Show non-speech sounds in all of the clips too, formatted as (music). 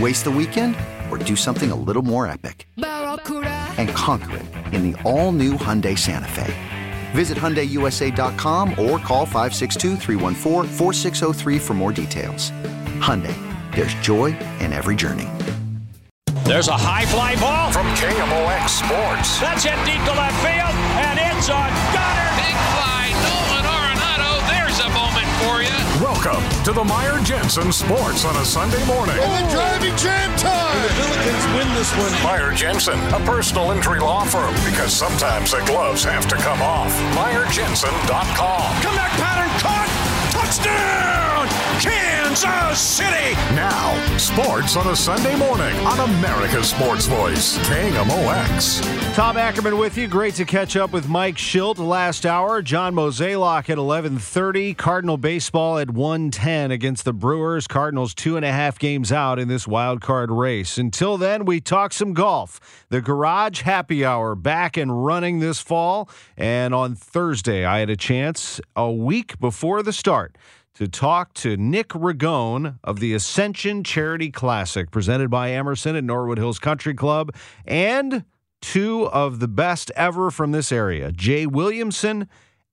Waste the weekend or do something a little more epic? And conquer it in the all new Hyundai Santa Fe. Visit HyundaiUSA.com or call 562 for more details. Hyundai, there's joy in every journey. There's a high fly ball from KMOX Sports. That's hit deep to left field, and it's on Goddard. Big fly, Welcome to the Meyer Jensen Sports on a Sunday morning. And the driving jam time. And the Billikens win this one. Meyer Jensen, a personal injury law firm, because sometimes the gloves have to come off. MeyerJensen.com. Comeback pattern caught. Touchdown, Kansas City. Now, sports on a Sunday morning on America's Sports Voice, KMOX. Tom Ackerman with you. Great to catch up with Mike Shildt last hour. John Mozeliak at 11:30. Cardinal baseball at 1:10 against the Brewers. Cardinals two and a half games out in this wild card race. Until then, we talk some golf. The Garage Happy Hour back and running this fall. And on Thursday, I had a chance a week before the start to talk to Nick Ragone of the Ascension Charity Classic presented by Emerson at Norwood Hills Country Club and two of the best ever from this area, Jay Williamson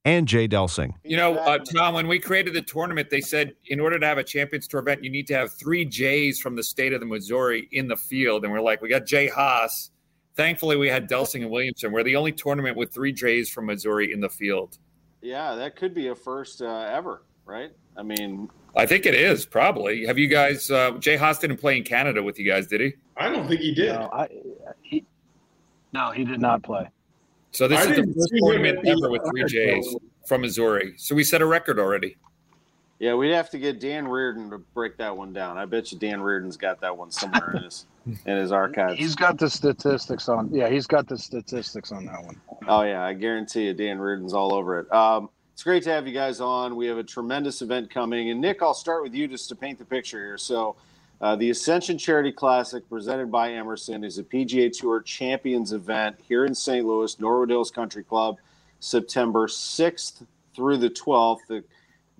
and Jay Delsing. You know, uh, Tom, when we created the tournament, they said in order to have a Champions Tour event, you need to have three Jays from the state of the Missouri in the field. And we're like, we got Jay Haas. Thankfully, we had Delsing and Williamson. We're the only tournament with three Jays from Missouri in the field. Yeah, that could be a first uh, ever, right? I mean, I think it is probably. Have you guys? Uh, Jay Haas didn't play in Canada with you guys, did he? I don't think he did. No, I, he, no, he did not play. So this I is the first tournament ever with three Jays from Missouri. So we set a record already. Yeah, we'd have to get Dan Reardon to break that one down. I bet you Dan Reardon's got that one somewhere in his (laughs) in his archives. He's got the statistics on. Yeah, he's got the statistics on that one. Oh yeah, I guarantee you, Dan Reardon's all over it. Um, it's great to have you guys on. We have a tremendous event coming, and Nick, I'll start with you just to paint the picture here. So. Uh, the Ascension Charity Classic, presented by Emerson, is a PGA Tour Champions event here in St. Louis, Norwood Hills Country Club, September 6th through the 12th. The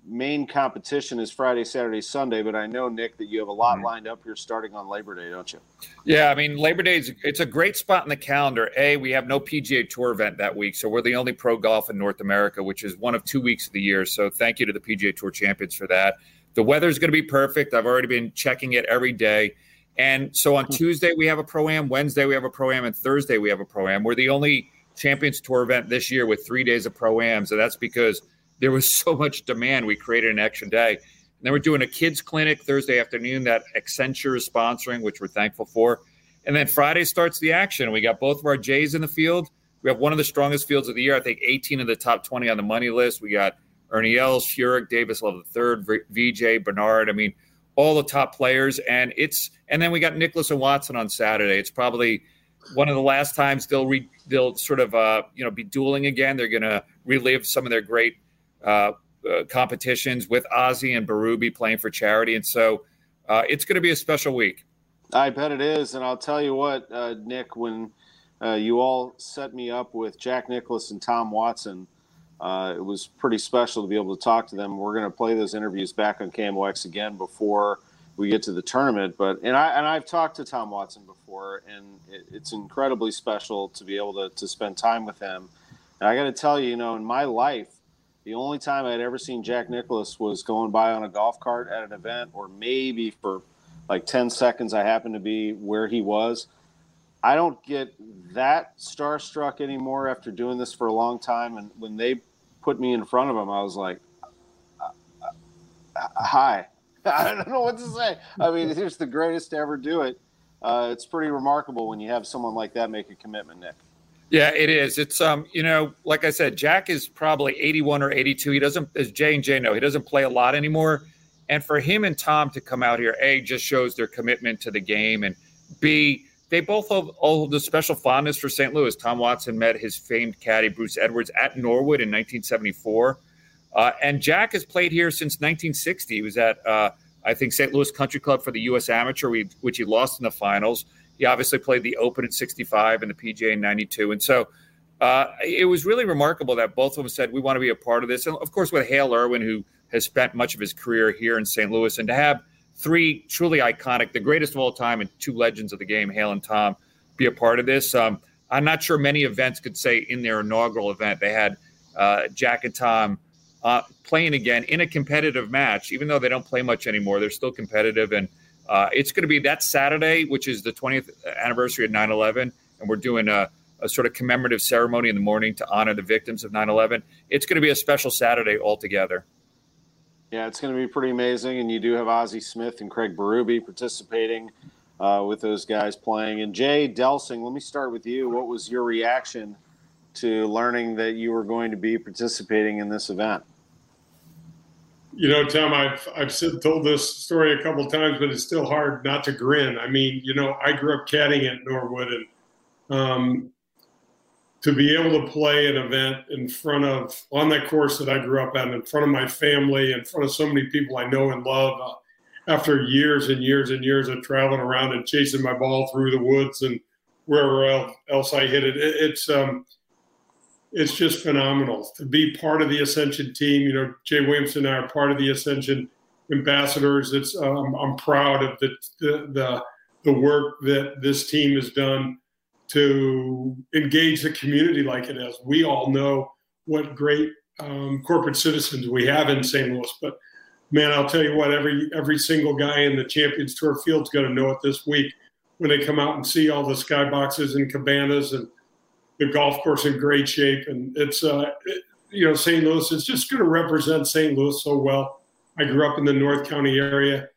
main competition is Friday, Saturday, Sunday, but I know Nick that you have a lot mm-hmm. lined up here starting on Labor Day, don't you? Yeah, I mean Labor Day is it's a great spot in the calendar. A, we have no PGA Tour event that week, so we're the only pro golf in North America, which is one of two weeks of the year. So thank you to the PGA Tour champions for that. The weather's going to be perfect. I've already been checking it every day. And so on hmm. Tuesday we have a pro am, Wednesday we have a pro am, and Thursday we have a pro am. We're the only Champions Tour event this year with three days of pro ams, and that's because there was (laughs) so much demand. We created an extra day. And then we're doing a kids clinic Thursday afternoon that Accenture is sponsoring, which we're thankful for. And then Friday starts the action. We got both of our Jays in the field. We have one of the strongest fields of the year. I think 18 of the top 20 on the money list. We got Ernie Els, Furyk, Davis Love III, VJ, Bernhard. I mean, all the top players. And it's and then we got Nicklaus and Watson on Saturday. It's probably one of the last times they'll re, they'll sort of uh, you know be dueling again. They're going to relive some of their great uh, uh, competitions with Ozzie and Berube playing for charity, and so uh, it's going to be a special week. I bet it is, and I'll tell you what, uh, Nick, when uh, you all set me up with Jack Nicklaus and Tom Watson. Uh, it was pretty special to be able to talk to them. We're going to play those interviews back on KMOX again before we get to the tournament. But and I and I've talked to Tom Watson before, and it, it's incredibly special to be able to to spend time with him. And I got to tell you, you know, in my life, the only time I'd ever seen Jack Nicklaus was going by on a golf cart at an event, or maybe for like ten seconds, I happened to be where he was. I don't get that starstruck anymore after doing this for a long time. And when they put me in front of him, I was like, uh, uh, "Hi." (laughs) I don't know what to say. I mean, he's the greatest to ever do it. Uh, it's pretty remarkable when you have someone like that make a commitment, Nick. Yeah, it is. It's um, you know, like I said, Jack is probably 81 or 82. He doesn't, as Jay and Jay know, he doesn't play a lot anymore. And for him and Tom to come out here, a just shows their commitment to the game, and b they both hold, a special fondness for St. Louis. Tom Watson met his famed caddy Bruce Edwards at Norwood in 1974, uh, and Jack has played here since 1960. He was at uh, I think St. Louis Country Club for the U.S. Amateur, which he lost in the finals. He obviously played the Open in '65 and the PGA in '92, and so uh, it was really remarkable that both of them said we want to be a part of this. And of course, with Hale Irwin, who has spent much of his career here in St. Louis, and to have three truly iconic, the greatest of all time, and two legends of the game, Hale and Tom, be a part of this. Um, I'm not sure many events could say in their inaugural event they had uh, Jack and Tom uh, playing again in a competitive match, even though they don't play much anymore. They're still competitive. And uh, it's going to be that Saturday, which is the 20th anniversary of 9 11. And we're doing a, a, sort of commemorative ceremony in the morning to honor the victims of 9 11. It's going to be a special Saturday altogether. Yeah, it's going to be pretty amazing. And you do have Ozzie Smith and Craig Berube participating uh, with those guys playing. And Jay Delsing, let me start with you. What was your reaction to learning that you were going to be participating in this event? You know, Tom, I've I've said, told this story a couple times, but it's still hard not to grin. I mean, you know, I grew up caddying at Norwood, and um, to be able to play an event in front of on that course that I grew up at, in front of my family, in front of so many people I know and love, uh, after years and years and years of traveling around and chasing my ball through the woods and wherever else I hit it, it it's um, it's just phenomenal to be part of the Ascension team. You know, Jay Williamson and I are part of the Ascension ambassadors. It's um, I'm proud of the, the, the the work that this team has done to engage the community like it has. We all know what great um, corporate citizens we have in St. Louis, but man, I'll tell you what, every every single guy in the Champions Tour field's going to know it this week when they come out and see all the skyboxes and cabanas and the golf course in great shape, and it's uh, it, you know St. Louis is just going to represent St. Louis so well. I grew up in the North County area.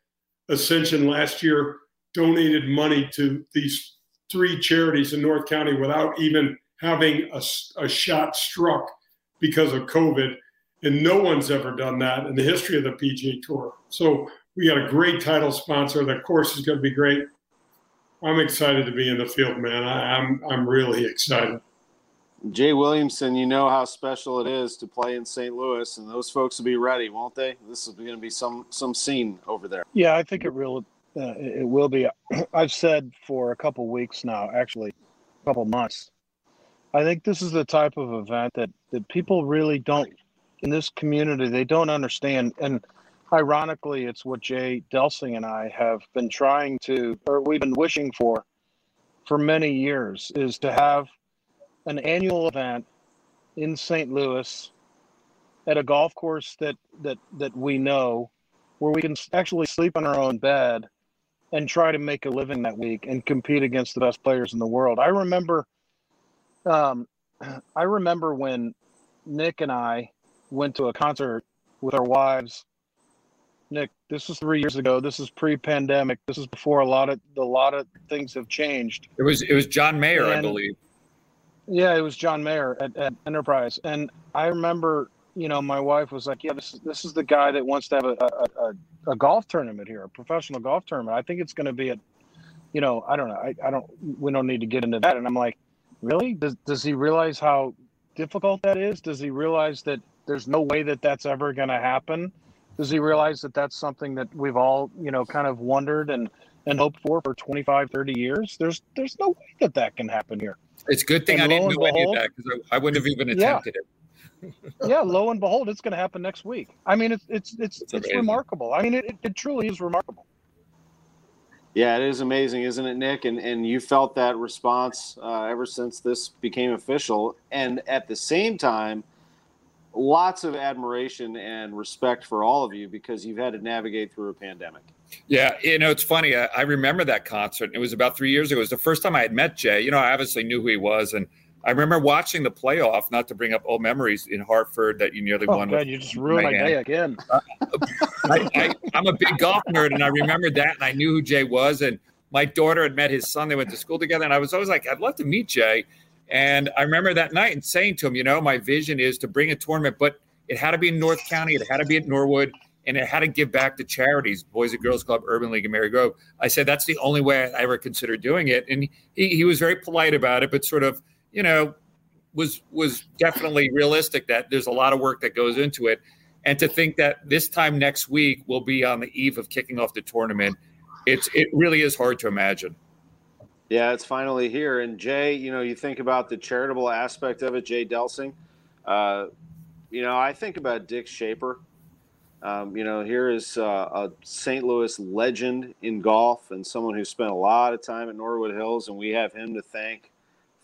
Ascension last year donated money to these three charities in North County without even having a, a shot struck because of COVID. And no one's ever done that in the history of the PGA Tour. So we got a great title sponsor. The course is going to be great. I'm excited to be in the field, man. I, I'm I'm really excited. Jay Williamson, you know how special it is to play in St. Louis, and those folks will be ready, won't they? This is going to be some some scene over there. Yeah, I think it real uh, it will be. (clears throat) I've said for a couple weeks now, actually, a couple months. I think this is the type of event that that people really don't in this community they don't understand, and ironically, it's what Jay Delsing and I have been trying to, or we've been wishing for, for many years, is to have an annual event in St. Louis at a golf course that that that we know where we can actually sleep in our own bed and try to make a living that week and compete against the best players in the world. I remember um, (clears throat) I remember when Nick and I went to a concert with our wives. Nick, this was three years ago. This is pre-pandemic. This is before a lot of a lot of things have changed. It was it was John Mayer, and, I believe. Yeah, it was John Mayer at, at Enterprise, and I remember, you know, my wife was like, "Yeah, this is this is the guy that wants to have a a, a, a golf tournament here, a professional golf tournament. I think it's going to be a, you know, I don't know, I, I don't, we don't need to get into that." And I'm like, "Really? Does does he realize how difficult that is? Does he realize that there's no way that that's ever going to happen? Does he realize that that's something that we've all, you know, kind of wondered and and hoped for for 25, 30 years? There's there's no way that that can happen here." It's a good thing and I didn't know any of that because I, I, wouldn't have even attempted yeah. (laughs) yeah, lo and behold, it's going to happen next week. I mean, it's it's it's it's, it's remarkable. I mean, it, it truly is remarkable. Yeah, it is amazing, isn't it, Nick? And and you felt that response uh, ever since this became official, and at the same time, lots of admiration and respect for all of you because you've had to navigate through a pandemic. Yeah, you know, it's funny. I, I remember that concert. It was about three years ago. It was the first time I had met Jay. You know, I obviously knew who he was, and I remember watching the playoff. Not to bring up old memories in Hartford that you nearly oh, won. God, you just ruined my day again. Uh, (laughs) I, am a big golf nerd, and I remember that, and I knew who Jay was. And my daughter had met his son; they went to school together, and I was always like, "I'd love to meet Jay." And I remember that night and saying to him, "You know, my vision is to bring a tournament, but it had to be in North County. It had to be at Norwood." and it had to give back to charities, Boys and Girls Club, Urban League, and Marygrove. I said that's the only way I ever considered doing it, and he, he was very polite about it, but sort of you know was was definitely realistic that there's a lot of work that goes into it, and to think that this time next week we'll be on the eve of kicking off the tournament, it's it really is hard to imagine. Yeah, it's finally here. And Jay, you know, you think about the charitable aspect of it, Jay Delsing. Uh, you know, I think about Dick Shaper. Um, you know, here is uh, a St. Louis legend in golf and someone who spent a lot of time at Norwood Hills, and we have him to thank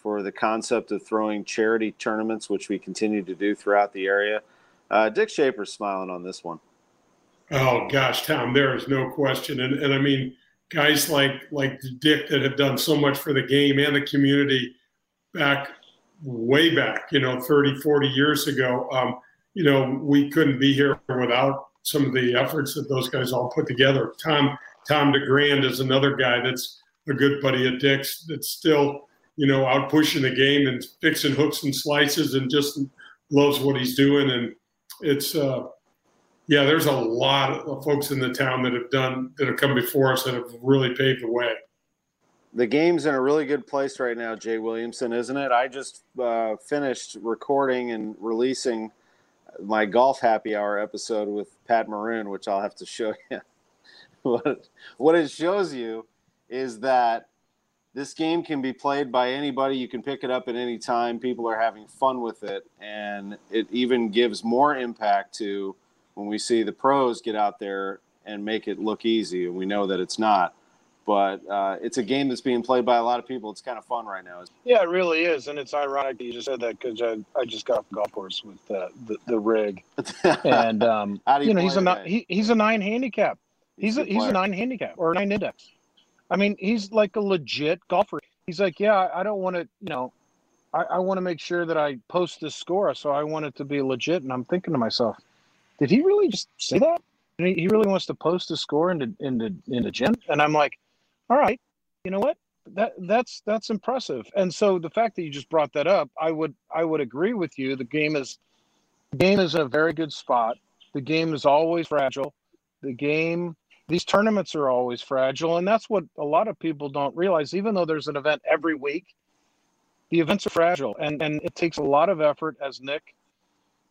for the concept of throwing charity tournaments, which we continue to do throughout the area. Uh, Dick Shaper's smiling on this one. Oh gosh, Tom, there is no question, and and I mean guys like like Dick that have done so much for the game and the community back way back, you know, 30, 40 years ago. Um, you know, we couldn't be here without some of the efforts that those guys all put together. Tom Tom DeGrand is another guy that's a good buddy of Dick's that's still you know, out pushing the game and fixing hooks and slices and just loves what he's doing. And it's, uh, yeah, there's a lot of folks in the town that have done, that have come before us that have really paved the way. The game's in a really good place right now, Jay Williamson, isn't it? I just uh, finished recording and releasing my golf happy hour episode with Pat Maroon, which I'll have to show (laughs) you. what, what it shows you is that this game can be played by anybody. You can pick it up at any time. People are having fun with it, and it even gives more impact to when we see the pros get out there and make it look easy. And we know that it's not, but uh, it's a game that's being played by a lot of people. It's kind of fun right now. Yeah, it really is, and it's ironic that you just said that because I, I just got off the golf course with uh, the the rig, (laughs) and um, you, you know he's a he, he's a nine handicap. He's, he's a, he's a nine handicap or nine index. I mean, he's like a legit golfer. He's like, yeah, I don't want to, you know, I, I want to make sure that I post this score, so I want it to be legit. And I'm thinking to myself, did he really just say that? And he, he really wants to post a score into into into GHIN. And I'm like, all right, you know what? That that's that's impressive. And so the fact that you just brought that up, I would I would agree with you. The game is game is in a very good spot. The game is always fragile. The game these tournaments are always fragile and that's what a lot of people don't realize. Even though there's an event every week the events are fragile and and it takes a lot of effort as nick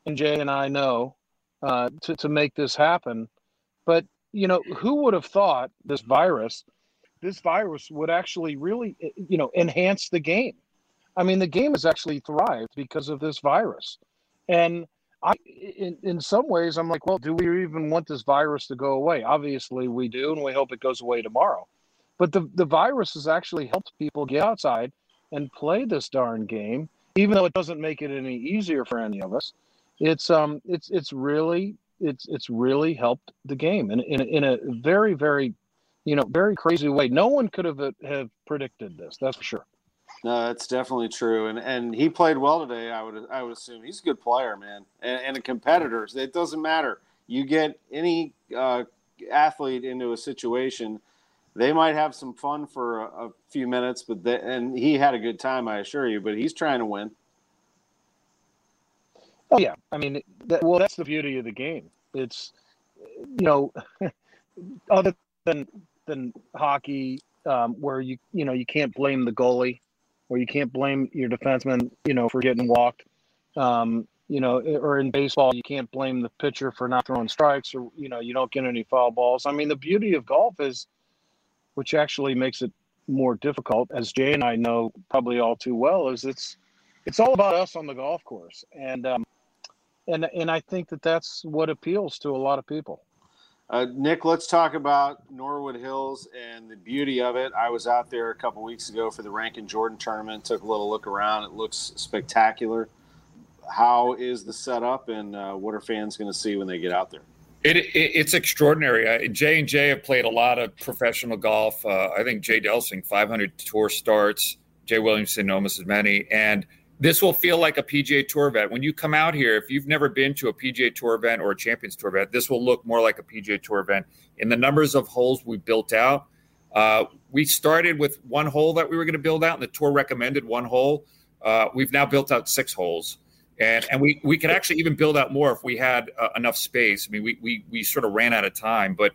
and jay and i know uh, to, to make this happen. But you know who would have thought this virus this virus would actually really you know enhance the game? I mean the game has actually thrived because of this virus. And I, in, in some ways, I'm like, well, do we even want this virus to go away? Obviously, we do, and we hope it goes away tomorrow. But the, the virus has actually helped people get outside and play this darn game, even though it doesn't make it any easier for any of us. It's um, it's it's really it's it's really helped the game in in, in a very very, you know, very crazy way. No one could have have predicted this. That's for sure. No, that's definitely true, and and he played well today. I would I would assume he's a good player, man, and, and a competitor. It doesn't matter. You get any uh, athlete into a situation, they might have some fun for a, a few minutes, but they, and he had a good time, I assure you. But he's trying to win. Oh yeah, I mean, that, well, that's the beauty of the game. It's you know, (laughs) other than than hockey, um, where you you know you can't blame the goalie where you can't blame your defenseman, you know, for getting walked. Um, you know, or in baseball, you can't blame the pitcher for not throwing strikes, or you know, you don't get any foul balls. I mean, the beauty of golf is, which actually makes it more difficult, as Jay and I know probably all too well, is it's it's all about us on the golf course, and um, and and I think that that's what appeals to a lot of people. Uh, Nick, let's talk about Norwood Hills and the beauty of it. I was out there a couple weeks ago for the Ranken Jordan tournament. Took a little look around. It looks spectacular. How is the setup, and uh, what are fans going to see when they get out there? It, it, it's extraordinary. Jay and Jay have played a lot of professional golf. Uh, I think Jay Delsing, 500 tour starts. Jay Williamson, almost as many, and this will feel like a PGA Tour event. When you come out here, if you've never been to a PGA Tour event or a Champions Tour event, this will look more like a PGA Tour event. In the numbers of holes we built out, uh, we started with one hole that we were going to build out, and the tour recommended one hole. Uh, we've now built out six holes, and and we we could actually even build out more if we had uh, enough space. I mean, we we we sort of ran out of time, but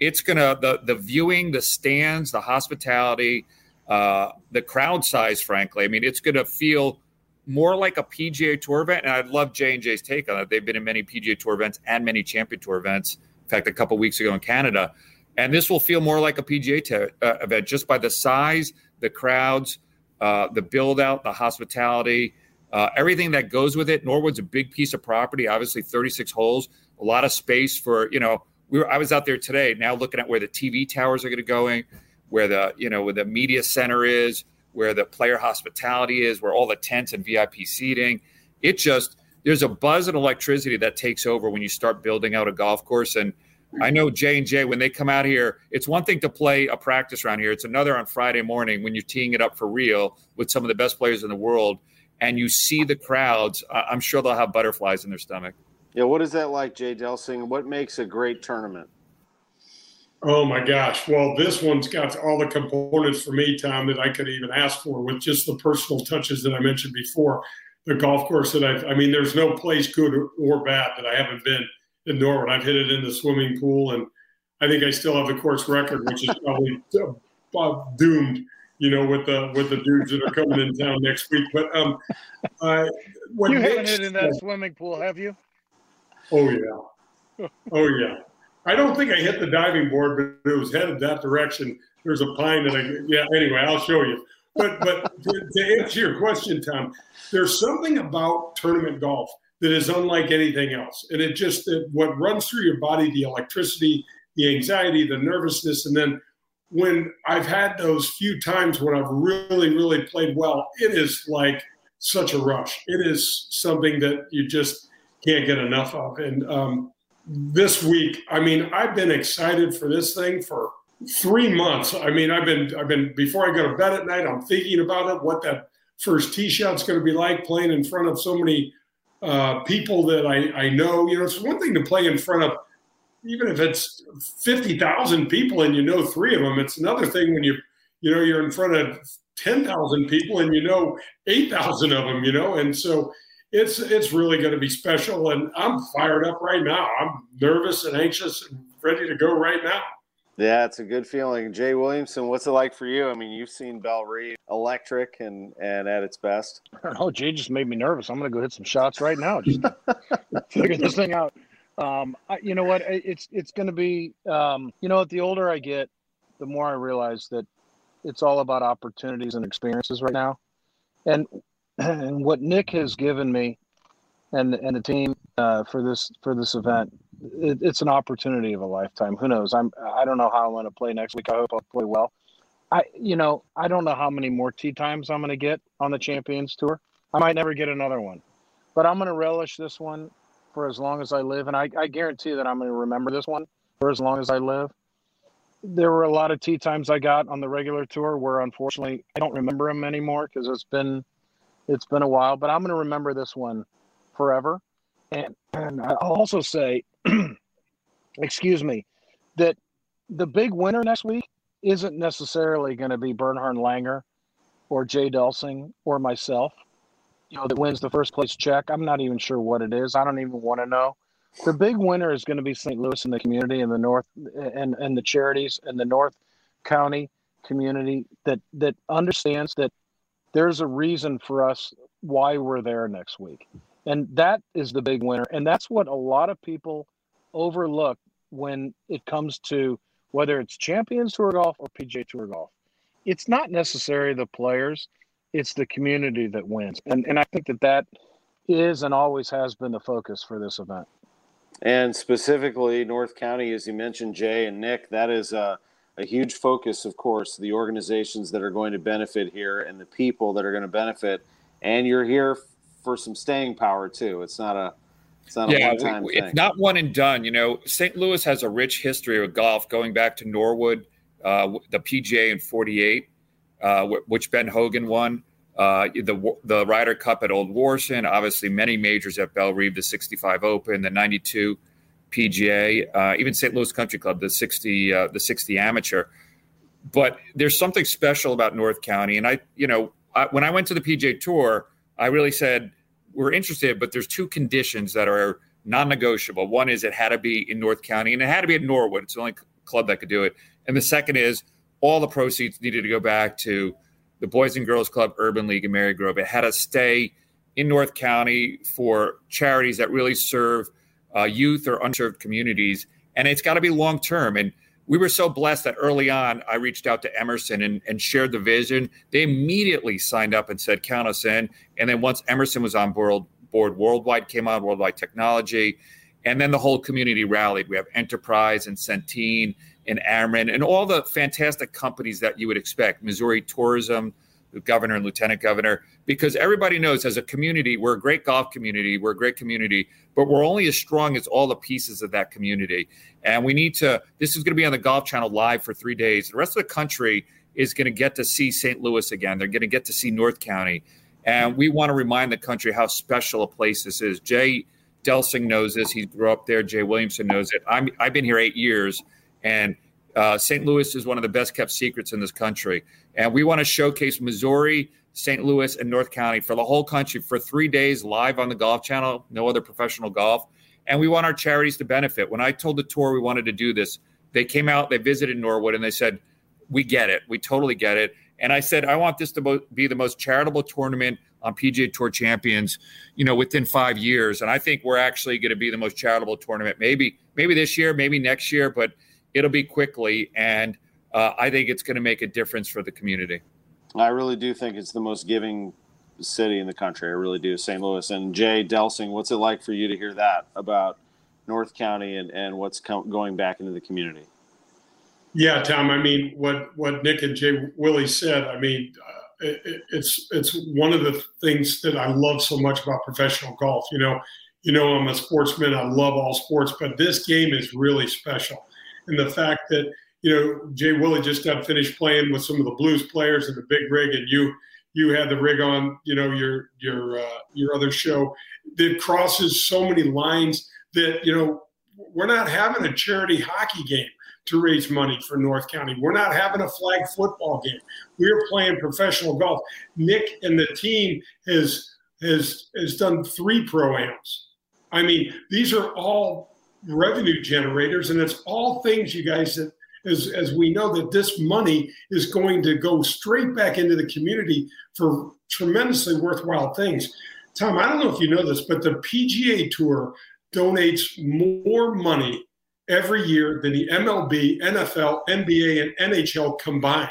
it's gonna the the viewing, the stands, the hospitality, uh, the crowd size. Frankly, I mean, it's gonna feel more like a PGA Tour event. And I love J and J's take on that. They've been in many PGA Tour events and many Champion Tour events. In fact, a couple weeks ago in Canada, and this will feel more like a PGA t- uh, event just by the size, the crowds, uh, the build out, the hospitality, uh, everything that goes with it. Norwood's a big piece of property. Obviously, 36 holes, a lot of space for you know. We were, I was out there today, now looking at where the TV towers are going to go, in, where the you know where the media center is where the player hospitality is, where all the tents and VIP seating. It just there's a buzz and electricity that takes over when you start building out a golf course. And I know J and J when they come out here, it's one thing to play a practice round here. It's another on Friday morning when you're teeing it up for real with some of the best players in the world, and you see the crowds. I'm sure they'll have butterflies in their stomach. Yeah, what is that like, Jay Delsing? What makes a great tournament? Oh my gosh. Well, this one's got all the components for me, Tom, that I could even ask for with just the personal touches that I mentioned before. The golf course that I've, I mean, there's no place good or bad that I haven't been in Norwood. I've hit it in the swimming pool, and I think I still have the course record, which is probably (laughs) uh, doomed, you know, with the with the dudes that are coming in town next week. But um, uh, you haven't hit in that swimming pool, have you? Oh yeah, oh yeah. I don't think I hit the diving board, but it was headed that direction. There's a pine that I yeah. Anyway, I'll show you. But but to, to answer your question, Tom, there's something about tournament golf that is unlike anything else, and it just it, what runs through your body, the electricity, the anxiety, the nervousness, and then when I've had those few times when I've really really played well, it is like such a rush. It is something that you just can't get enough of, and um, this week, I mean, I've been excited for this thing for three months. I mean, I've been, I've been before I go to bed at night, I'm thinking about it, what that first tee shot's going to be like, playing in front of so many uh, people that I, I know. You know, it's one thing to play in front of, even if it's fifty thousand people and you know three of them. It's another thing when you, you know, you're in front of ten thousand people and you know eight thousand of them. You know, and so it's it's really going to be special, and I'm fired up right now. I'm nervous and anxious and ready to go right now. Yeah, it's a good feeling. Jay Williamson, what's it like for you? I mean, you've seen Bellerive electric and and at its best. (laughs) Oh, Jay just made me nervous. I'm going to go hit some shots right now. Just (laughs) figure this thing out. Um, I, you know what? It's it's going to be. Um, you know what? The older I get, the more I realize that it's all about opportunities and experiences right now. And and what Nick has given me and and the team uh, for this for this event, it, it's an opportunity of a lifetime. Who knows? I'm I don't know how I'm going to play next week. I hope I'll play well. I you know I don't know how many more tee times I'm going to get on the Champions Tour. I might never get another one, but I'm going to relish this one for as long as I live, and I, I guarantee that I'm going to remember this one for as long as I live. There were a lot of tee times I got on the regular tour where unfortunately I don't remember them anymore because it's been it's been a while, but I'm going to remember this one forever. And, and I'll also say, (clears throat) excuse me, that the big winner next week isn't necessarily going to be Bernhard Langer or Jay Delsing or myself, you know, that wins the first place check. I'm not even sure what it is. I don't even want to know. The big winner is going to be St. Louis and the community and the North and, and the charities and the North County community that, that understands that there's a reason for us why we're there next week. And that is the big winner. And that's what a lot of people overlook when it comes to whether it's Champions Tour Golf or PGA Tour Golf. It's not necessarily the players, it's the community that wins. And, and I think that that is and always has been the focus for this event. And specifically, North County, as you mentioned, Jay and Nick, that is a, a huge focus, of course, the organizations that are going to benefit here and the people that are going to benefit. And you're here for some staying power, too. It's not a it's not yeah, we, it's not one and done. You know, St. Louis has a rich history of golf going back to Norwood, uh, the PGA in '48, uh, which Ben Hogan won. Uh, the the Ryder Cup at Old Warson, obviously many majors at Bellerive, the 65 Open, the 92 PGA, uh, even St. Louis Country Club, the 60 uh, the 60 Amateur. But there's something special about North County, and I, you know, I, when I went to the PGA Tour, I really said we're interested, but there's two conditions that are non-negotiable. One is it had to be in North County, and it had to be at Norwood. It's the only club that could do it. And the second is all the proceeds needed to go back to the Boys and Girls Club Urban League in Marygrove. It had to stay in North County for charities that really serve uh, youth or unserved communities, and it's got to be long term. And we were so blessed that early on, I reached out to Emerson and, and shared the vision. They immediately signed up and said, "Count us in." And then once Emerson was on board, board Worldwide came on, Worldwide Technology, and then the whole community rallied. We have Enterprise and Centene and Ameren and all the fantastic companies that you would expect. Missouri Tourism, governor and lieutenant governor, because everybody knows as a community, we're a great golf community, we're a great community, but we're only as strong as all the pieces of that community. And we need to, this is going to be on the Golf Channel live for three days. The rest of the country is going to get to see St. Louis again. They're going to get to see North County. And we want to remind the country how special a place this is. Jay Delsing knows this. He grew up there. Jay Williamson knows it. I'm, I've been here eight years and uh, St. Louis is one of the best kept secrets in this country. And we want to showcase Missouri, St. Louis, and North County for the whole country for three days live on the Golf Channel, no other professional golf. And we want our charities to benefit. When I told the tour we wanted to do this, they came out, they visited Norwood, and they said, We get it. We totally get it. And I said, I want this to be the most charitable tournament on PGA Tour champions, you know, within five years. And I think we're actually going to be the most charitable tournament, maybe, maybe this year, maybe next year, but – it'll be quickly, and uh, I think it's going to make a difference for the community. I really do think it's the most giving city in the country. I really do, St. Louis. And Jay Delsing, what's it like for you to hear that about North County and, and what's com- going back into the community? Yeah, Tom. I mean, what what Nick and Jay Willie said. I mean, uh, it, it's it's one of the things that I love so much about professional golf. You know, you know, I'm a sportsman. I love all sports, but this game is really special and the fact that you know Jay Willie just got finished playing with some of the blues players in the big rig, and you you had the rig on you know your your uh, your other show that crosses so many lines that you know we're not having a charity hockey game to raise money for North County. We're not having a flag football game. We're playing professional golf. Nick and the team has has has done three proams. I mean, these are all revenue generators, and it's all things you guys that as as we know that this money is going to go straight back into the community for tremendously worthwhile things. Tom, I don't know if you know this, but the PGA Tour donates more money every year than the MLB, NFL, NBA, and NHL combined.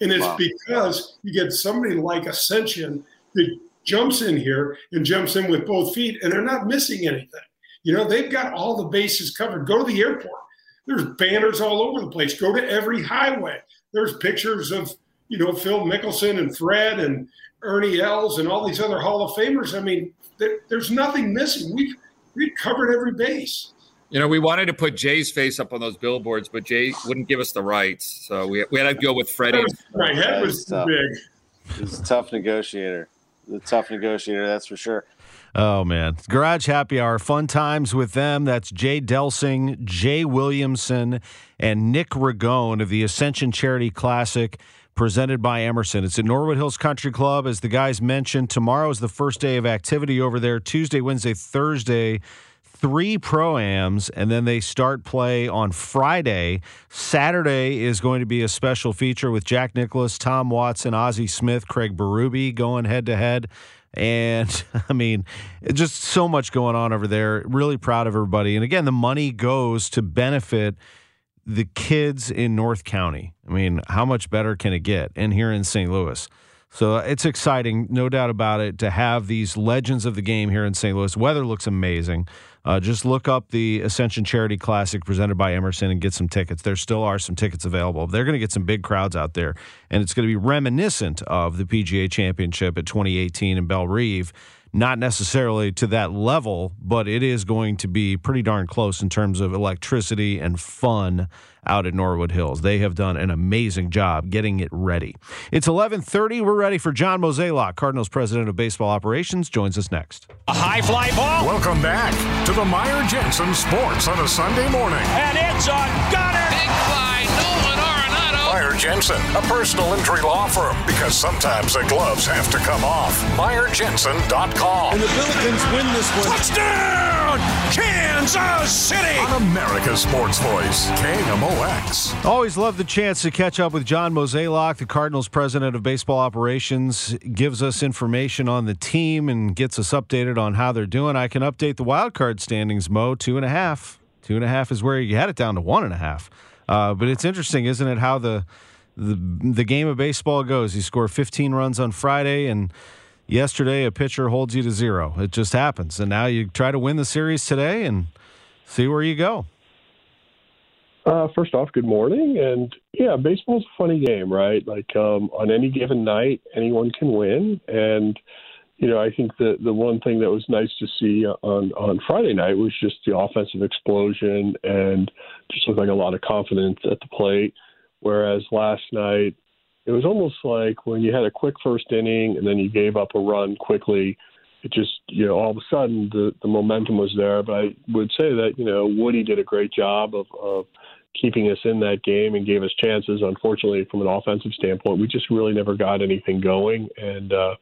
And it's wow. because you get somebody like Ascension that jumps in here and jumps in with both feet, and they're not missing anything. You know, they've got all the bases covered. Go to the airport. There's banners all over the place. Go to every highway. There's pictures of, you know, Phil Mickelson and Fred and Ernie Els and all these other Hall of Famers. I mean, there, there's nothing missing. We've we've covered every base. You know, we wanted to put Jay's face up on those billboards, but Jay wouldn't give us the rights, so we, we had to go with Freddie. My head was too big. He's a tough negotiator. The tough negotiator, that's for sure. Oh man, Garage Happy Hour, fun times with them. That's Jay Delsing, Jay Williamson, and Nick Ragone of the Ascension Charity Classic presented by Emerson. It's at Norwood Hills Country Club. As the guys mentioned, tomorrow is the first day of activity over there. Tuesday, Wednesday, Thursday, three proams, and then they start play on Friday. Saturday is going to be a special feature with Jack Nicklaus, Tom Watson, Ozzie Smith, Craig Berube going head to head. And (laughs) I mean, just so much going on over there. Really proud of everybody. And again, the money goes to benefit the kids in North County. I mean, how much better can it get? And here in St. Louis. So uh, it's exciting, no doubt about it, to have these legends of the game here in St. Louis. Weather looks amazing. Uh, just look up the Ascension Charity Classic presented by Emerson and get some tickets. There still are some tickets available. They're going to get some big crowds out there, and it's going to be reminiscent of the PGA Championship at 2018 in Bellerive not necessarily to that level, but it is going to be pretty darn close in terms of electricity and fun out at Norwood Hills. They have done an amazing job getting it ready. It's 11:30. We're ready for John Mozeliak, Cardinals president of baseball operations, joins us next. A high fly ball. Welcome back to the Meyer Jensen Sports on a Sunday morning. And it's on Gunner. Big fly, Nolan Arenado. Meyer Jensen, a personal injury law firm, because sometimes the gloves have to come off. MeyerJensen.com. And the Billikens win this one. Touchdown, Kansas City. On America's Sports Voice, KMOX. Always love the chance to catch up with John Mozeliak, the Cardinals president of baseball operations. Gives us information on the team and gets us updated on how they're doing. I can update the wild card standings, Mo, two and a half. Two and a half is where you had it down to one and a half. Uh, but it's interesting, isn't it, how the, the the game of baseball goes? You score 15 runs on Friday, and yesterday a pitcher holds you to zero. It just happens, and now you try to win the series today and see where you go. Uh, first off, good morning. And yeah, baseball's a funny game, right? Like um, on any given night, anyone can win. And you know, I think the the one thing that was nice to see on on Friday night was just the offensive explosion and just looked like a lot of confidence at the plate. Whereas last night, it was almost like when you had a quick first inning and then you gave up a run quickly. It just, you know, all of a sudden the the momentum was there. But I would say that you know Woody did a great job of of keeping us in that game and gave us chances. Unfortunately, from an offensive standpoint, we just really never got anything going and. uh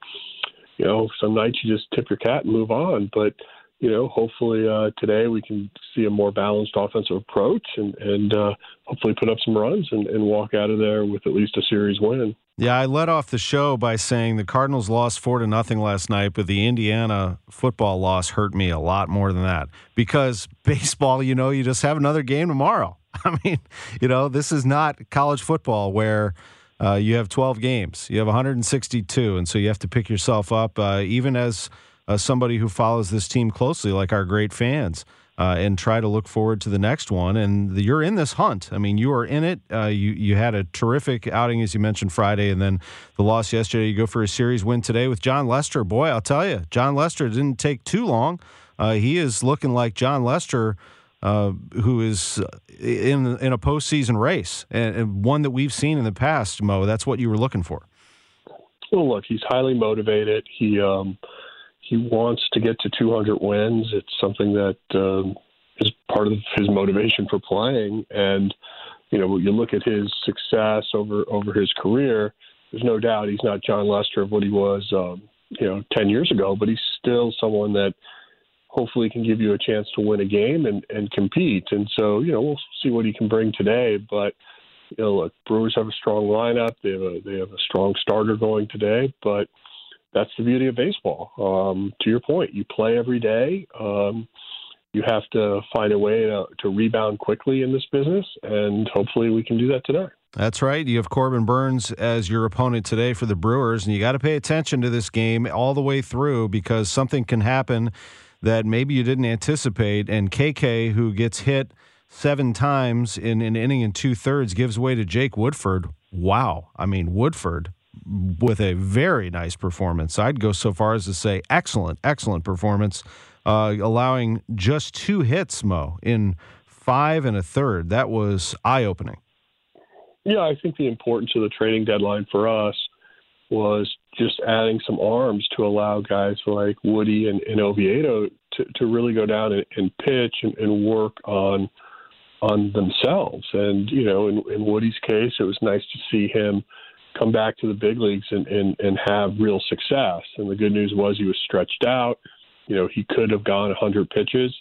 you know, some nights you just tip your cat and move on. But you know, hopefully uh, today we can see a more balanced offensive approach and and uh, hopefully put up some runs and, and walk out of there with at least a series win. Yeah, I led off the show by saying the Cardinals lost four to nothing last night, but the Indiana football loss hurt me a lot more than that because (laughs) baseball, you know, you just have another game tomorrow. (laughs) I mean, you know, this is not college football where uh, you have 12 games. You have 162, and so you have to pick yourself up, uh, even as uh, somebody who follows this team closely, like our great fans, uh, and try to look forward to the next one. And the, you're in this hunt. I mean, you are in it. Uh, you you had a terrific outing, as you mentioned Friday, and then the loss yesterday. You go for a series win today with Jon Lester. Boy, I'll tell you, Jon Lester didn't take too long. Uh, he is looking like Jon Lester uh, who is in in a postseason race and, and, one that we've seen in the past. Mo, that's what you were looking for. Well, look, he's highly motivated. He um, he wants to get to 200 wins. It's something that um, is part of his motivation for playing. And you know, you look at his success over over his career. There's no doubt he's not Jon Lester of what he was, um, you know, 10 years ago, but he's still someone that hopefully can give you a chance to win a game and, and compete. And so, you know, we'll see what he can bring today. But, you know, look, Brewers have a strong lineup. They have a they have a strong starter going today. But that's the beauty of baseball. Um, to your point, you play every day. Um, you have to find a way to, to rebound quickly in this business, and hopefully we can do that today. That's right. You have Corbin Burnes as your opponent today for the Brewers, and you got to pay attention to this game all the way through because something can happen that maybe you didn't anticipate. And KK, who gets hit seven times in an inning and two thirds, gives way to Jake Woodford. Wow. I mean, Woodford with a very nice performance. I'd go so far as to say excellent, excellent performance, uh, allowing just two hits, Mo, in five and a third. That was eye opening. Yeah, I think the importance of the trading deadline for us was just adding some arms to allow guys like Woody and, and Oviedo to, to really go down and, and pitch and, and work on on themselves. And you know, in, in Woody's case, it was nice to see him come back to the big leagues and, and, and have real success. And the good news was he was stretched out. You know, he could have gone 100 pitches.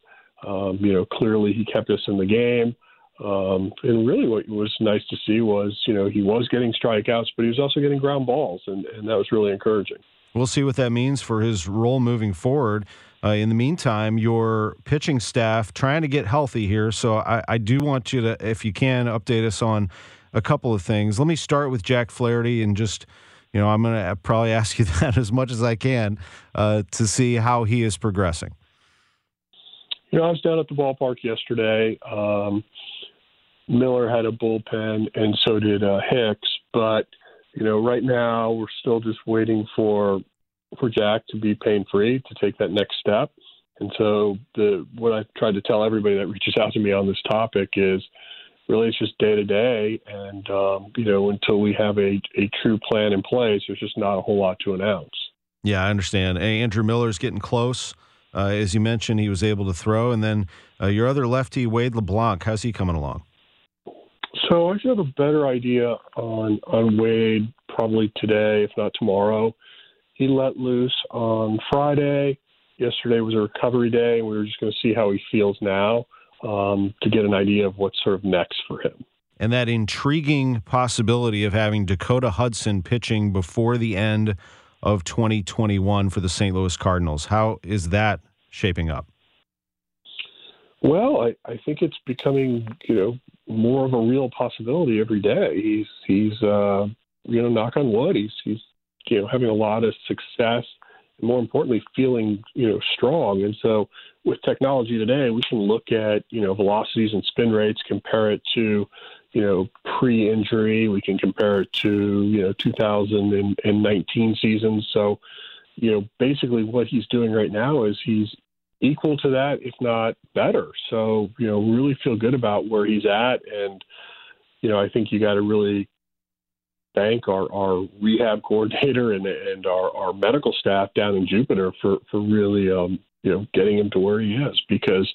Um, you know, clearly he kept us in the game. Um, and really, what was nice to see was, you know, he was getting strikeouts, but he was also getting ground balls, and, and that was really encouraging. We'll see what that means for his role moving forward. Uh, in the meantime, your pitching staff trying to get healthy here. So I, I, do want you to, if you can, update us on a couple of things. Let me start with Jack Flaherty and just you know, I'm going to probably (laughs) ask you that as much as I can uh, to see how he is progressing. You know, I was down at the ballpark yesterday. Um, Miller had a bullpen, and so did uh, Hicks. But you know, right now we're still just waiting for for Jack to be pain free to take that next step. And so the what I tried to tell everybody that reaches out to me on this topic is really it's just day to day, and um, you know until we have a a true plan in place, there's just not a whole lot to announce. Yeah, I understand. Hey, Andrew Miller's getting close. Uh, as you mentioned, he was able to throw, and then uh, your other lefty, Wade LeBlanc, how's he coming along? So I should have a better idea on on Wade probably today, if not tomorrow. He let loose on Friday. Yesterday was a recovery day, and we were just going to see how he feels now um, to get an idea of what's sort of next for him. And that intriguing possibility of having Dakota Hudson pitching before the end of 2021 for the St. Louis Cardinals. How is that shaping up? Well, I, I think it's becoming, you know, more of a real possibility every day. He's he's uh, you know, knock on wood, he's he's you know having a lot of success and more importantly feeling, you know, strong. And so with technology today, we can look at, you know, velocities and spin rates, compare it to, you know, pre-injury. We can compare it to, you know, 2019 seasons. So, you know, basically what he's doing right now is he's equal to that, if not better. So, you know, really feel good about where he's at. And, you know, I think you got to really thank our, our rehab (laughs) coordinator and, and our, our medical staff down in Jupiter for, for really, um, you know, getting him to where he is because,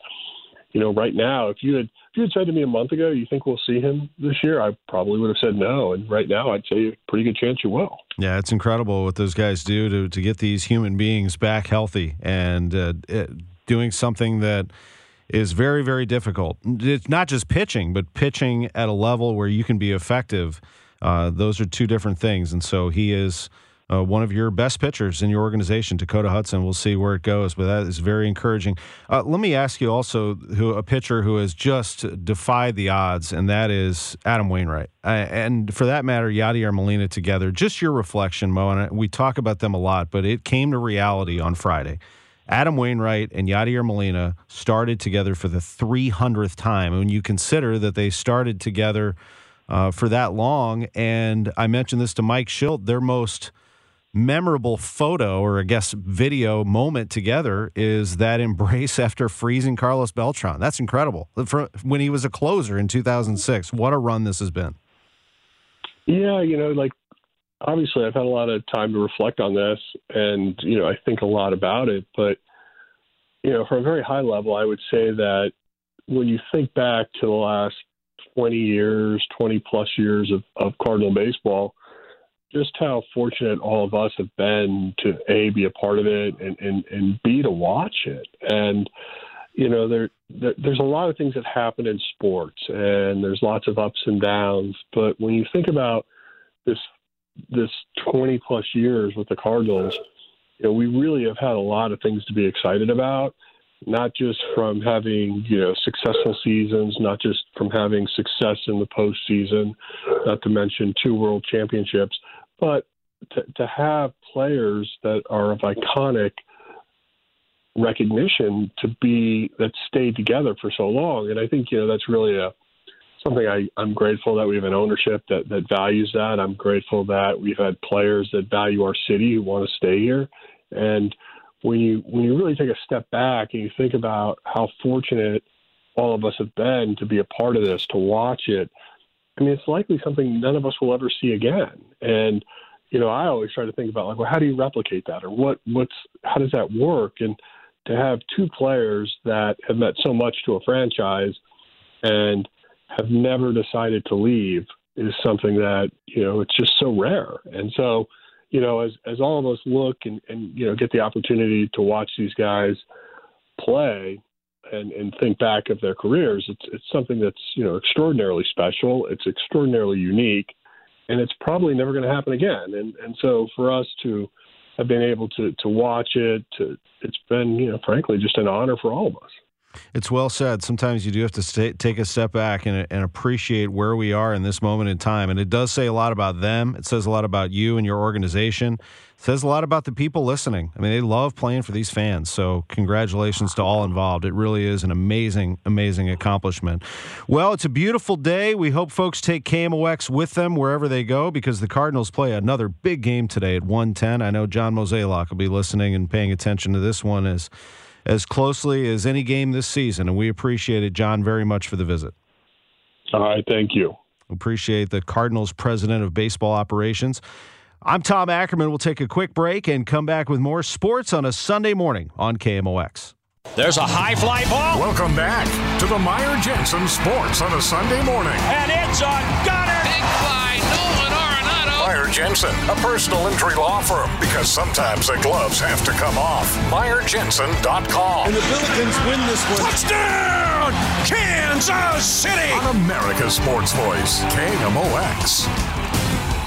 you know, right now, if you had if you had said to me a month ago, you think we'll see him this year, I probably would have said no. And right now, I'd say pretty good chance you will. Yeah, it's incredible what those guys do to to get these human beings back healthy and uh, doing something that is very very difficult. It's not just pitching, but pitching at a level where you can be effective. Uh, those are two different things, and so he is uh, one of your best pitchers in your organization, Dakota Hudson. We'll see where it goes, but that is very encouraging. Uh, let me ask you also who a pitcher who has just defied the odds, and that is Adam Wainwright. Uh, and for that matter, Yadier Molina together. Just your reflection, Mo, and we talk about them a lot, but it came to reality on Friday. Adam Wainwright and Yadier Molina started together for the 300th time. When you consider that they started together uh, for that long, and I mentioned this to Mike Shildt, their most – memorable photo or I guess video moment together is that (laughs) embrace after freezing Carlos Beltran. That's incredible. For, when he was a closer in 2006, what a run this has been. Yeah, you know, like obviously I've had a lot of time to reflect on this and, you know, I think a lot about it, but you know, from a very high level, I would say that when you think back to the last 20 years, 20 plus years of, of Cardinal baseball, just how fortunate all of us have been to a be a part of it and and, and b to watch it. And you know there, there there's a lot of things that happen in sports and there's lots of ups and downs but when you think about this this 20 plus years with the cardinals you know we really have had a lot of things to be excited about not just from having you know successful seasons, not just from having success in the postseason, not to mention two world championships, but to, to have players that are of iconic recognition to be that stayed together for so long, and I think you know that's really a something I, I'm grateful that we have an ownership that, that values that. I'm grateful that we've had players that value our city who want to stay here. And when you when you really take a step back and you think about how fortunate all of us have been to be a part of this, to watch it, I mean, it's likely something none of us will ever see again. And you know, I always try to think about like, well, how do you replicate that, or what what's how does that work? And to have two players that have meant so much to a franchise and have never decided to leave is something that you know it's just so rare. And so, you know, as as all of us look and and you know get the opportunity to watch these guys play, and, and think back of their careers, it's it's something that's you know extraordinarily special. It's extraordinarily unique, and it's probably never going to happen again. And and so for us to have been able to to watch it, to it's been you know frankly just an honor for all of us. It's well said. Sometimes you do have to stay, take a step back and, and, appreciate where we are in this moment in time. And it does say a lot about them. It says a lot about you and your organization. It says a lot about the people listening. I mean, they love playing for these fans. So, congratulations to all involved. It really is an amazing, amazing accomplishment. Well, it's a beautiful day. We hope folks take KMOX with them wherever they go because the Cardinals play another big game today at 110. I know John Mozeliak will be listening and paying attention to this one as as closely as any game this season. And we appreciate it, John, very much for the visit. All right. Thank you. Appreciate the Cardinals president of baseball operations. I'm Tom Ackerman. We'll take a quick break and come back with more sports on a Sunday morning on KMOX. There's a high fly ball. Welcome back to the Meyer Jensen Sports on a Sunday morning. And it's on Gunner. Big fly, Nolan Arenado. Meyer Jensen, a personal injury law firm, because sometimes the gloves have to come off. MeyerJensen.com. And the Billikens win this one. Touchdown! Kansas City! On America's Sports Voice, KMOX.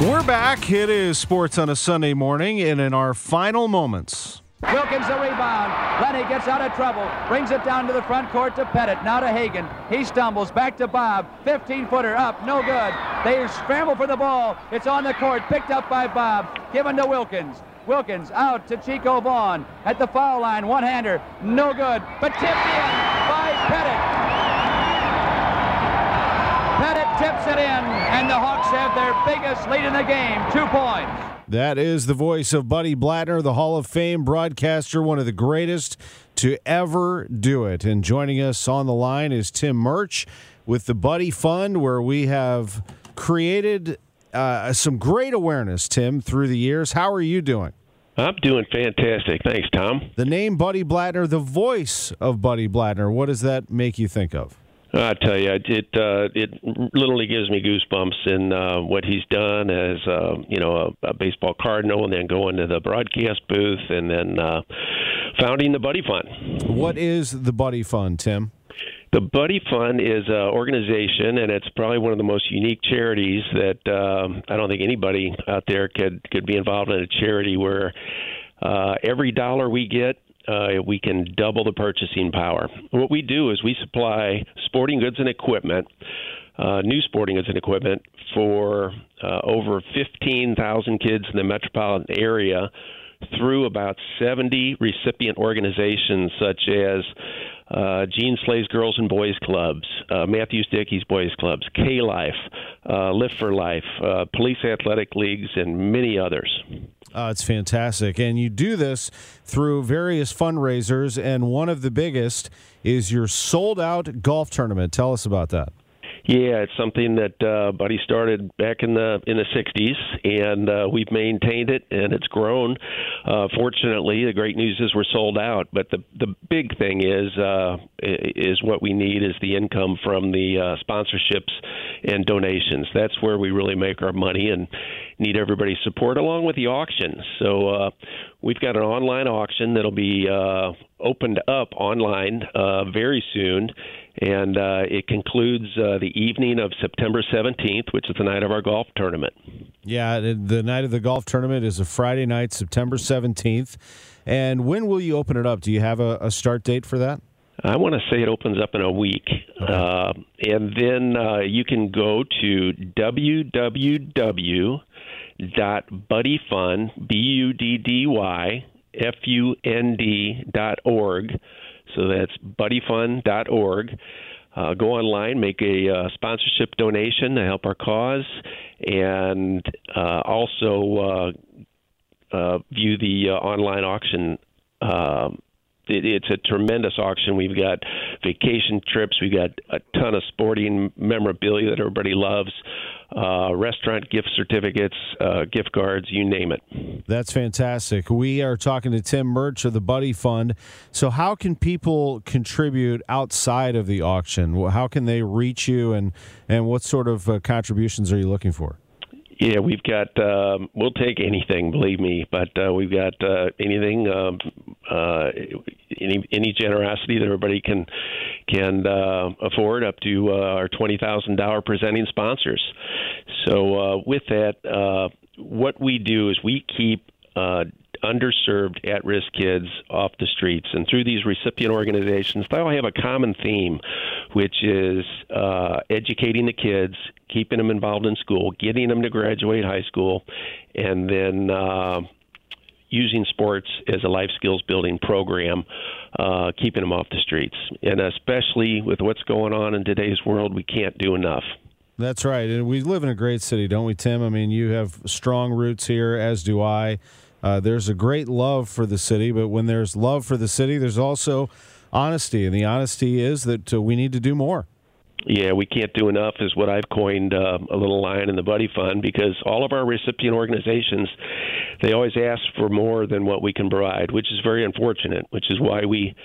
We're back. It is Sports on a Sunday morning, and in our final moments. Wilkens the rebound. Lenny gets out of trouble. Brings it down to the front court to Pettit. Now to Hagan. He stumbles. Back to Bob. 15-footer up. No good. They scramble for the ball. It's on the court. Picked up by Bob. Given to Wilkens. Wilkens out to Chico Vaughn. At the foul line. One-hander. No good. But tipped in by Pettit. Pettit tips it in. And the Hawks have their biggest lead in the game. Two points. That is the voice of Buddy Blattner, the Hall of Fame broadcaster, one of the greatest to ever do it. And joining us on the line is Tim Murch with the Buddy Fund, where we have created uh, some great awareness, Tim, through the years. How are you doing? I'm doing fantastic. Thanks, Tom. The name Buddy Blattner, the voice of Buddy Blattner, what does that make you think of? I tell you, it uh, it literally gives me goosebumps in uh, what he's done as uh, you know a, a baseball cardinal, and then going to the broadcast booth, and then uh, founding the Buddy Fund. What is the Buddy Fund, Tim? The Buddy Fund is an organization, and it's probably one of the most unique charities that um, I don't think anybody out there could could be involved in a charity where uh, every dollar we get uh, we can double the purchasing power. What we do is we supply sporting goods and equipment, uh, new sporting goods and equipment for uh, over 15,000 kids in the metropolitan area through about 70 recipient organizations such as uh, Gene Slay's Girls and Boys Clubs, uh, Matthews Dickey's Boys Clubs, K Life, uh, Lift for Life, uh, Police Athletic Leagues, and many others. Uh, it's fantastic. And you do this through various fundraisers, and one of the biggest is your sold out golf tournament. Tell us about that. Yeah, it's something that uh, Buddy started back in the in the '60s, and uh, we've maintained it, and it's grown. Uh, fortunately, the great news is we're sold out. But the the big thing is uh, is what we need is the income from the uh, sponsorships and donations. That's where we really make our money, and need everybody's support along with the auction. So uh, we've got an online auction that'll be uh, opened up online uh, very soon and uh, it concludes uh, the evening of September 17th, which is the night of our golf tournament. Yeah, the night of the golf tournament is a Friday night, September 17th. And when will you open it up? Do you have a, a start date for that? I want to say it opens up in a week. Okay. Uh, and then uh, you can go to www.buddyfund, B U D D Y F U N D dot org so that's buddyfund.org. Uh, go online, make a uh, sponsorship donation to help our cause, and uh, also uh, uh, view the uh, online auction. It, it's a tremendous auction. We've got vacation trips, we've got a ton of sporting memorabilia that everybody loves uh, restaurant gift certificates, uh, gift cards, you name it. That's fantastic. We are talking to Tim Murch of the Buddy Fund. So, how can people contribute outside of the auction? How can they reach you, and and what sort of uh, contributions are you looking for? Yeah, we've got. Um, we'll take anything, believe me. But uh, we've got uh, anything, um, uh, any any generosity that everybody can can uh, afford, up to uh, our twenty thousand dollar presenting sponsors. So uh, with that, uh, what we do is we keep uh, underserved, at risk kids off the streets. And through these recipient organizations, they all have a common theme, which is uh, educating the kids, keeping them involved in school, getting them to graduate high school, and then. Uh, using sports as a life skills building program, uh, keeping them off the streets. And especially with what's going on in today's world, we can't do enough. That's right. And we live in a great city, don't we, Tim? I mean, you have strong roots here, as do I. Uh, there's a great love for the city, but when there's love for the city, there's also honesty. And the honesty is that uh, we need to do more. Yeah, we can't do enough is what I've coined uh, a little line in the Buddy Fund because all of our recipient organizations, they always ask for more than what we can provide, which is very unfortunate. Which is why we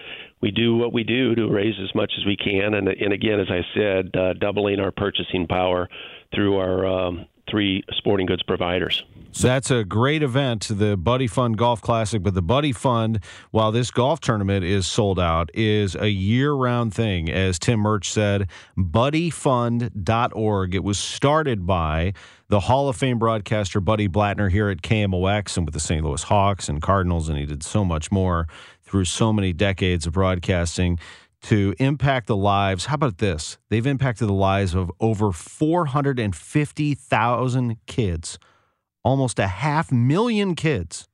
we do what we do to raise as much as we can, and and again, as I said, uh, doubling our purchasing power through our um, three sporting goods providers. So that's a great event, the Buddy Fund Golf Classic. But the Buddy Fund, while this golf tournament is sold out, is a year round thing. As Tim Murch said, buddyfund.org. It was started by the Hall of Fame broadcaster Buddy Blattner here at KMOX and with the St. Louis Hawks and Cardinals, and he did so much more through so many decades of broadcasting to impact the lives. How about this? They've impacted the lives of over 450,000 kids, almost a half million kids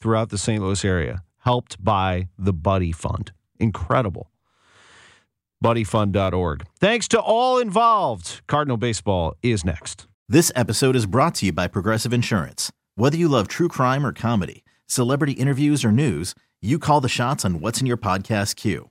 throughout the St. Louis area, helped by the Buddy Fund. Incredible. BuddyFund.org. Thanks to all involved. Cardinal Baseball is next. This episode is brought to you by Progressive Insurance. Whether you love true crime or comedy, celebrity interviews or news, you call the shots on what's in your podcast queue.